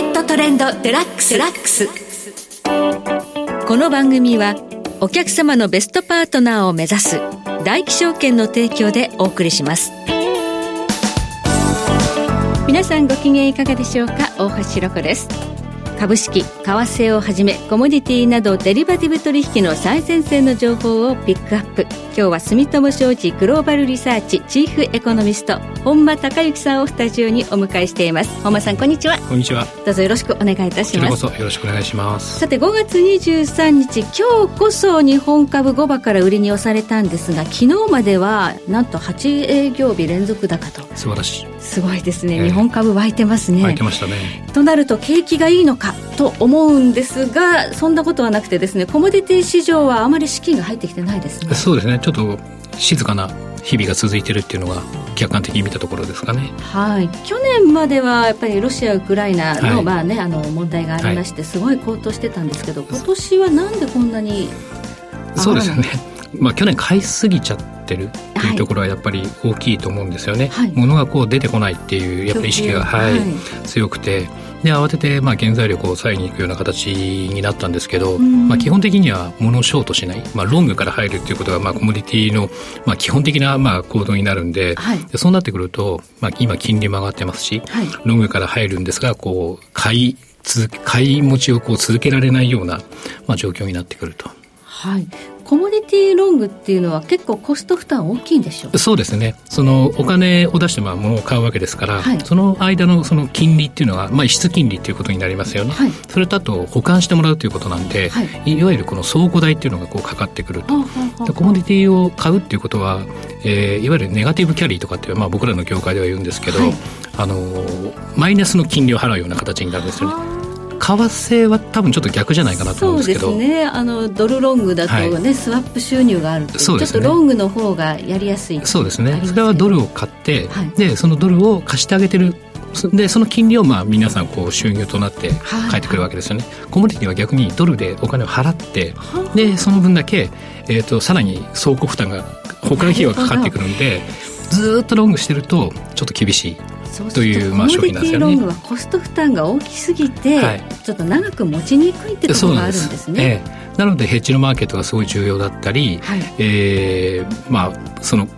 ケットトレンドデラックス。ラックス。この番組はお客様のベストパートナーを目指す大気証券の提供でお送りします。皆さんご機嫌いかがでしょうか？大橋ろ子です。株式、為替をはじめコモディティなどデリバティブ取引の最前線の情報をピックアップ。今日は住友商事グローバルリサーチチーフエコノミスト本間孝之さんをスタジオにお迎えしています。本間さんこんにちは。こんにちは。どうぞよろしくお願いいたします。よろしくお願いします。さて5月23日今日こそ日本株5場から売りに押されたんですが昨日まではなんと8営業日連続高と。素晴らしいすごいですね、えー、日本株湧いてますね。湧いてましたね。となると景気がいいのかと思うんですがそんなことはなくてですねコモディティ市場はあまり資金が入ってきてないですね。そうですね。ちょっと静かな日々が続いてるっていうのが客観的に見たところですかね。はい。去年まではやっぱりロシアウクライナの、はい、まあねあの問題がありまして、すごい高騰してたんですけど、今年はなんでこんなにそうですよね。まあ去年買いすぎちゃってるっていうところはやっぱり大きいと思うんですよね。はい、物がこう出てこないっていうやっぱり意識が、はい、強くて。で慌ててまあ原材料を抑えに行くような形になったんですけど、まあ、基本的には物をショートしない、まあ、ロングから入るっていうことがまあコモディティのまあ基本的なまあ行動になるんではい、でそうなってくると、まあ、今金利も上がってますし、はい、ロングから入るんですがこう買い買い持ちをこう続けられないような、まあ、状況になってくると。はい、コモディティロングっていうのは結構コスト負担大きいんでしょう？そうですね。そのお金を出してまあ物を買うわけですから、はい、その間のその金利っていうのは、まあ、質金利っていうことになりますよね、はい、それとあと保管してもらうということなんで、はい、いわゆるこの倉庫代っていうのがこうかかってくると、コモディティを買うっていうことは、えー、いわゆるネガティブキャリーとかって、まあ、僕らの業界では言うんですけど、あのマイナスの金利を払うような形になるんですよね為替は多分ちょっと逆じゃないかなと思うんですけど。そうですね。あのドルロングだとね、はい、スワップ収入があるとそうです、ね、ちょっとロングの方がやりやすいそうですね。それはドルを買って、はい、でそのドルを貸してあげてるでその金利をまあ皆さんこう収入となって返ってくるわけですよね、はい、コモディティは逆にドルでお金を払ってでその分だけ、えーと、さらに倉庫負担が保管費用がかかってくるんでずっとロングしてるとちょっと厳しいというまあ商品なんですよね。ロングはコスト負担が大きすぎて、はい、ちょっと長く持ちにくいってところがあるんですね。なのでヘッジのマーケットがすごい重要だったり、はい、えー、まあその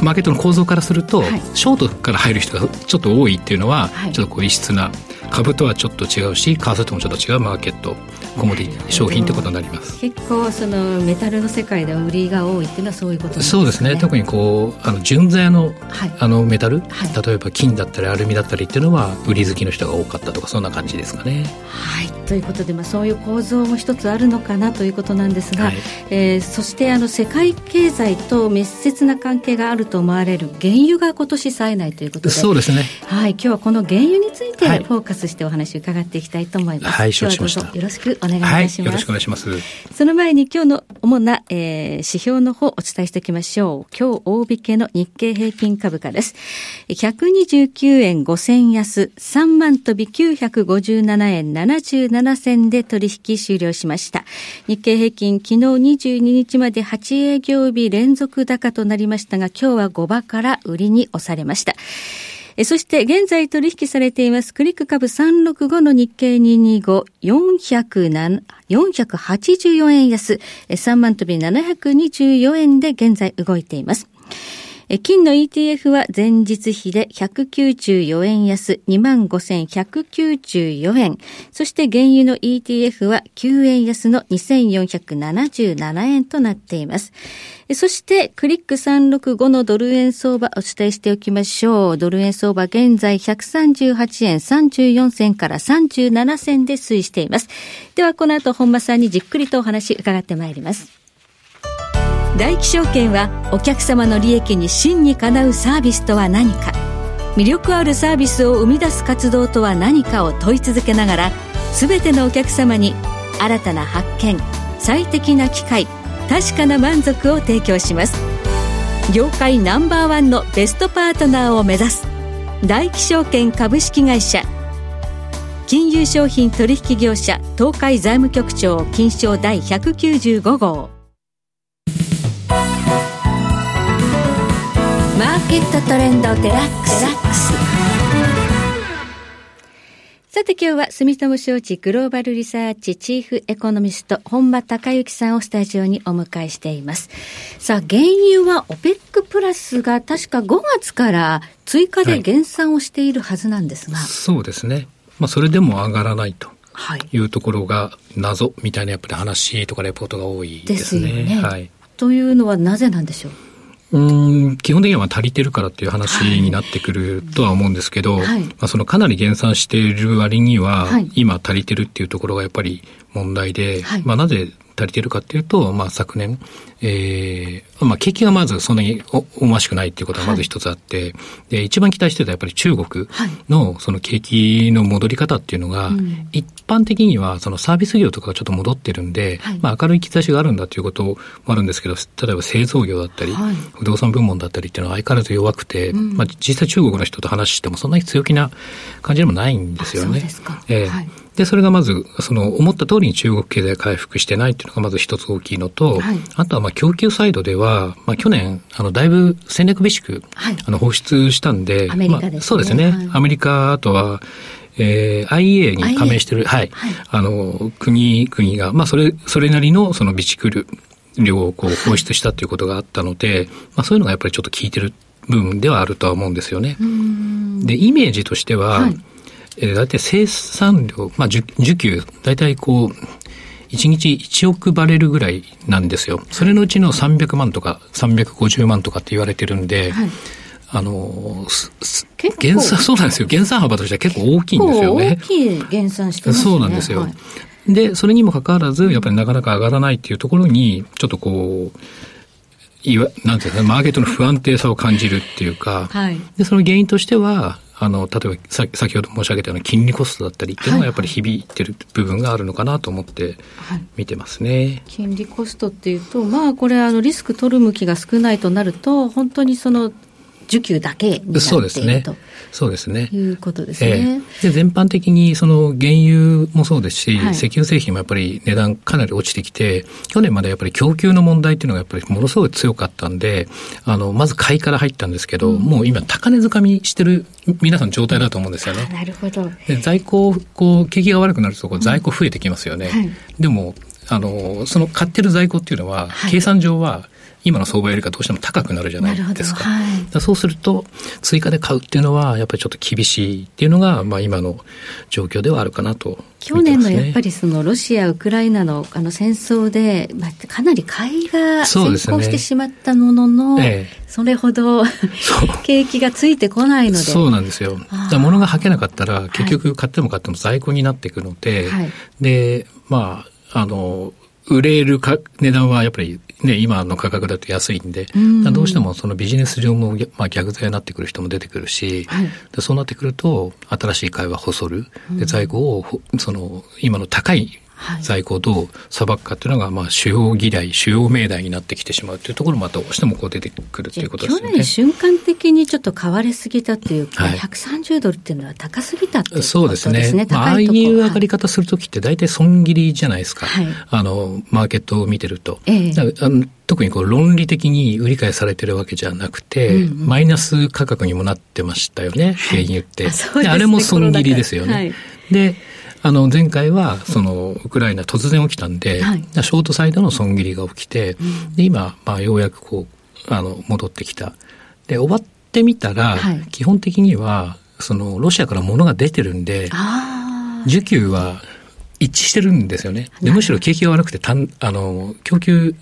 マーケットの構造からすると、はい、ショートから入る人がちょっと多いっていうのは、はい、ちょっとこう異質な株とはちょっと違うし為替ともちょっと違うマーケットコモディ商品ってことになります。結構そのメタルの世界では売りが多いっていうのはそういうことね。そうですね。特にこうあの純材の,、あのメタル、例えば金だったりアルミだったりっていうのは売り好きの人が多かったとかそんな感じですかね。はい。ということで、まあ、そういう構造も一つあるのかなということなんですが、はい、えー、そしてあの世界経済と密接な関係があると思われる原油が今年冴えないということで。そうですね、はい、今日はこの原油についてフォーカスしてお話を伺っていきたいと思います。はい、承知しました。よろしくお願いいたします。はい、よろしくお願いします。その前に今日の主な、えー、指標の方お伝えしておきましょう。今日大引けの日経平均株価です。129円5銭安、3万飛び957円77銭で取引終了しました。日経平均昨日22日まで8営業日連続高となりましたが、今日は5場から売りに押されました。えそして現在取引されていますクリック株365の日経225、484円安、3万とび724円で現在動いています。金の ETF は前日比で194円安、25,194円。そして原油の ETF は9円安の2477円となっています。そして、クリック365のドル円相場お伝えしておきましょう。ドル円相場現在138円34銭から37銭で推移しています。では、この後本間さんにじっくりとお話伺ってまいります。大気証券はお客様の利益に真にかなうサービスとは何か。魅力あるサービスを生み出す活動とは何かを問い続けながら全てのお客様に新たな発見最適な機会確かな満足を提供します。業界ナンバーワンのベストパートナーを目指す大気証券株式会社。金融商品取引業者東海財務局長金賞第195号。マーケットトレンドデラックスささて今日は住友商事グローバルリサーチチーフエコノミスト本間隆之さんをスタジオにお迎えしています。さあ原油は OPEC プラスが確か5月から追加で減産をしているはずなんですが。はい、そうですね。まあそれでも上がらないと。いうところが謎みたいなやっぱり話とかレポートが多いですね。ですねはい、というのはなぜなんでしょう？うん基本的には足りてるからっていう話になってくるとは思うんですけど、はい、まあ、そのかなり減産している割には、今足りてるっていうところがやっぱり問題で、はい、まあ、なぜ足りてるかっていうと、まあ、昨年、えー、まあ、景気がまずそんなに思わしくないっていうことがまず一つあって、はい、で、一番期待してたやっぱり中国のその景気の戻り方っていうのが、一般的にはそのサービス業とかがちょっと戻ってるんで、はい、まあ、明るい兆しがあるんだということもあるんですけど、例えば製造業だったり、はい、不動産部門だったりっていうのは相変わらず弱くて、うん、まあ、実際中国の人と話してもそんなに強気な感じでもないんですよね。そうですか。えーで、それがまず、その、思った通りに中国経済回復してないっていうのがまず一つ大きいのと、はい、あとは、まあ、供給サイドでは、まあ、去年、あの、だいぶ戦略備蓄、はい、あの、放出したんで、アメリカですね。まあ、そうですね。はい、アメリカ、あとは、えー、IEA に加盟してる、はい、はい、あの、国、国が、まあ、それ、それなりの、その備蓄量をこう放出したということがあったので、まあ、そういうのがやっぱりちょっと効いてる部分ではあるとは思うんですよね。で、イメージとしては、はいえー、大体生産量、まあ、需給、大体こう、1日1億バレルぐらいなんですよ。それのうちの300万とか350万とかって言われてるんで、はい、あの、減産、そうなんですよ。減産幅としては結構大きいんですよね。大きい減産してますね。そうなんですよ。はい、で、それにもかかわらず、やっぱりなかなか上がらないっていうところに、ちょっとこう、いわ、なんていうか、マーケットの不安定さを感じるっていうか、はい、で、その原因としては、あの、例えばさ先ほど申し上げたような金利コストだったりっていうのはやっぱり響いてる部分があるのかなと思って見てますね。はい、金利コストっていうと、まあこれあのリスク取る向きが少ないとなると、本当にその需給だけになっていると。そうですね。そうですね。いうことですね。えー、で、全般的にその原油もそうですし、はい、石油製品もやっぱり値段かなり落ちてきて、去年までやっぱり供給の問題っていうのがやっぱりものすごい強かったんで、あの、まず買いから入ったんですけど、うん、もう今高値掴みしてる皆さん状態だと思うんですよね。なるほど。で在庫、こう、景気が悪くなるとこう在庫増えてきますよね。うんはい、でも、あの、その買ってる在庫っていうのは、計算上は今の相場よりかどうしても高くなるじゃないですか。はい、そうすると、追加で買うっていうのは、やっぱりちょっと厳しいっていうのが、まあ今の状況ではあるかなと、ね、去年のやっぱりそのロシア、ウクライナのあの戦争で、まあ、かなり買いが先行してしまったものの、そ、ねえ。それほど 景気がついてこないので。そうなんですよ。だ物が履けなかったら、結局買っても買っても在庫になっていくので、はい、で、まあ、あの、売れるか値段はやっぱりね、今の価格だと安いんで、ん。どうしてもそのビジネス上も、まあ、逆剤になってくる人も出てくるし、はい、でそうなってくると、新しい買いは細る。で、在庫を、その、今の高い在庫をどう裁くかっていうのが、まあ、主要議題、主要命題になってきてしまうというところも、どうしてもこう出てくるということですね。去年瞬間的にちょっと買われすぎたっていうか、はい、130ドルっていうのは高すぎたっていうことですね。そうですね。まあ、ああいう上がり方するときって大体損切りじゃないですか。はい、あの、マーケットを見てると。ええ、あの特にこう論理的に売り買いされてるわけじゃなくて、うんうん、マイナス価格にもなってましたよね、原油って。あで、ね、あれも損切りですよね。はい、で、あの、前回は、その、ウクライナ突然起きたんで、はい、ショートサイドの損切りが起きて、うん、で、今、まあ、ようやくこう、あの、戻ってきた。で、終わってみたら、はい、基本的には、その、ロシアから物が出てるんで、需給は一致してるんですよね。で、むしろ景気が悪くて、たんあの、供給、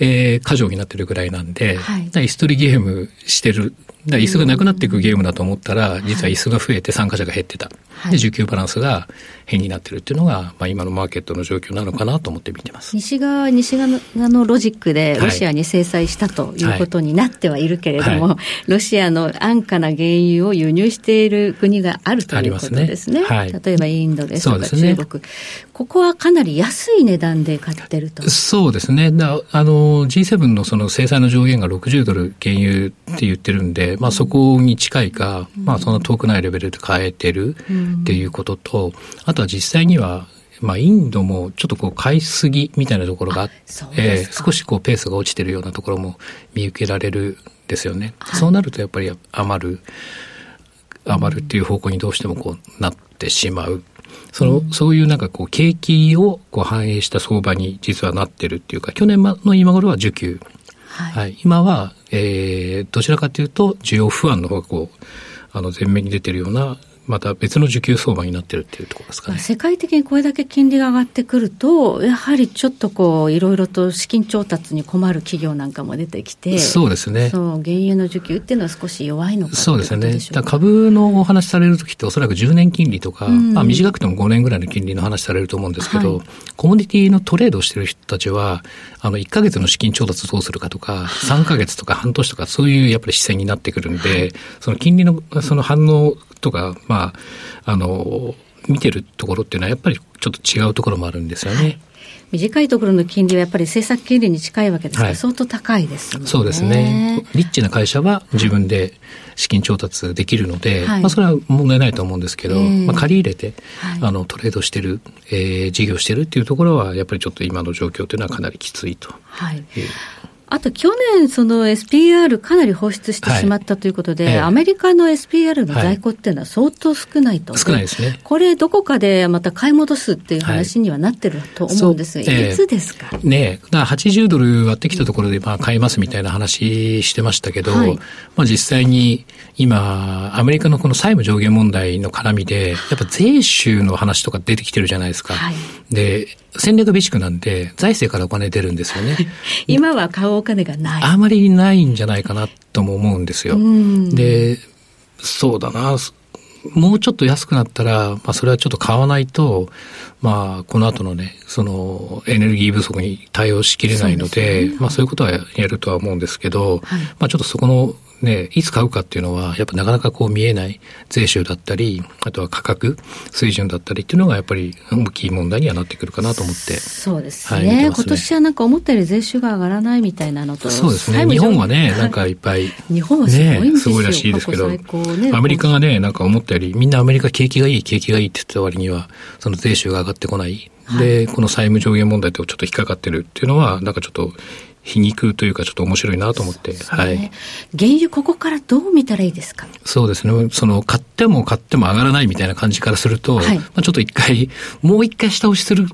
えー、過剰になってるぐらいなんで、はい、椅子取りゲームしてるだ椅子がなくなっていくゲームだと思ったら、実は椅子が増えて参加者が減ってた。で、需給バランスが変になってるっていうのが、まあ、今のマーケットの状況なのかなと思って見てます。西側、西側のロジックでロシアに制裁したということになってはいるけれども、はいはい、ロシアの安価な原油を輸入している国があるということですね。すねはい、例えばインドですとか中国、ね、ここはかなり安い値段で買ってると。そうですね。だあの G7 のその制裁の上限が60ドル原油って言ってるんで、まあ、そこに近いか、まあ、そんな遠くないレベルで変えてるっていうことと、あとは実際には、まあ、インドもちょっとこう買いすぎみたいなところがあって、えー、少しこうペースが落ちてるようなところも見受けられるんですよね。はい、そうなるとやっぱり余る。余るっていう方向にどうしてもこうなってしまう。その、そういうなんかこう、景気をこう反映した相場に実はなってるっていうか、去年の今頃は需給。はい、はい、今は、えー、どちらかというと、需要不安の方がこう、あの、前面に出てるようなまた別の需給相場になってるっていうところですかね。世界的にこれだけ金利が上がってくると、やはりちょっとこう、いろいろと資金調達に困る企業なんかも出てきて、そうですね。そう、原油の需給っていうのは少し弱いのかそうですね。株のお話されるときっておそらく10年金利とか、うん、まあ短くても5年ぐらいの金利の話されると思うんですけど、はい、コモディティのトレードをしてる人たちは、あの、1ヶ月の資金調達どうするかとか、3ヶ月とか半年とか、そういうやっぱり視線になってくるんで、はい、その金利のその反応とか、まあ、あの、見てるところっていうのはやっぱりちょっと違うところもあるんですよね。はい短いところの金利はやっぱり政策金利に近いわけですから、はい、相当高いですね。そうですね。リッチな会社は自分で資金調達できるので、はい、まあそれは問題ないと思うんですけど、えー、まあ借り入れて、はい、あのトレードしてる、えー、事業してるっていうところは、やっぱりちょっと今の状況というのはかなりきついと。はい。あと去年、その SPR かなり放出してしまったということで、はい。ええ、アメリカの SPR の在庫っていうのは相当少ないと、はい、少ないですね。これ、どこかでまた買い戻すっていう話にはなってると思うんですが、はい、いつですか、え、ねだから80ドル割ってきたところでまあ買いますみたいな話してましたけど、まあ実際に今、アメリカのこの債務上限問題の絡みで、やっぱ税収の話とか出てきてるじゃないですか。で、戦略備蓄なんで、財政からお金出るんですよね。今は買うお金がない。あまりないんじゃないかなとも思うんですよ。で、そうだな、もうちょっと安くなったら、まあ、それはちょっと買わないと、まあ、この後のね、その、エネルギー不足に対応しきれないので、でね、まあ、そういうことはやるとは思うんですけど、はい、まあ、ちょっとそこのね、いつ買うかっていうのは、やっぱなかなかこう見えない税収だったり、あとは価格水準だったりっていうのがやっぱり大きい問題にはなってくるかなと思って。そうですね。はい、ね今年はなんか思ったより税収が上がらないみたいなのと。そうですね。日本はね、なんかいっぱい。日本はすごいね、すごいらしいですけど、ね、アメリカがね、なんか思ったより、みんなアメリカ景気がいい、景気がいいって言った割には、その税収が上がってこない。で、この債務上限問題とちょっと引っかかってるっていうのは、なんかちょっと皮肉というかちょっと面白いなと思って。ね、はい。原油ここからどう見たらいいですか？そうですね。その、買っても買っても上がらないみたいな感じからすると、はい、まあちょっと一回、もう一回下押しする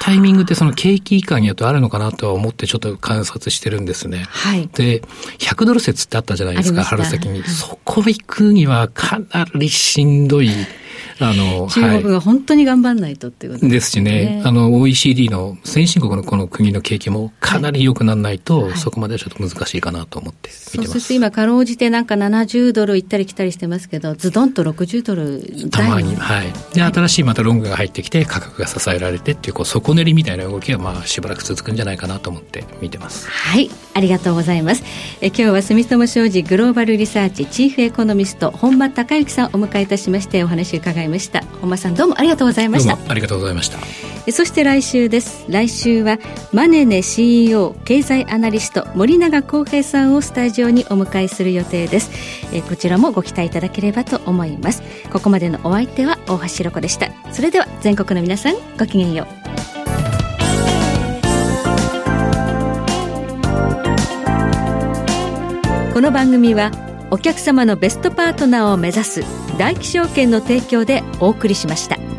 タイミングってその景気以下によってあるのかなとは思ってちょっと観察してるんですね。はい。で、100ドル説ってあったじゃないですか、春先に。はい、そこ行くにはかなりしんどい。あの、中国が本当に頑張らないとっていうことですしね、あの、OECD の先進国のこの国の景気もかなり良くならないと、はい、そこまではちょっと難しいかなと思って見てます。そうすると今、かろうじてなんか70ドル行ったり来たりしてますけど、ズドンと60ドルたまに、はい。で、新しいまたロングが入ってきて、価格が支えられてっていう、こう、底練りみたいな動きが、まあ、しばらく続くんじゃないかなと思って見てます。はい。ありがとうございます。え今日は住友商事グローバルリサーチチーフエコノミスト、本間隆之さんをお迎えいたしましてお話を伺いました。本間さんどうもありがとうございました。ありがとうございました。そして来週です。来週はマネネ CEO 経済アナリスト森永康平さんをスタジオにお迎えする予定です。えこちらもご期待いただければと思います。ここまでのお相手は大橋ろ子でした。それでは全国の皆さんごきげんよう。この番組はお客様のベストパートナーを目指す大気証券の提供でお送りしました。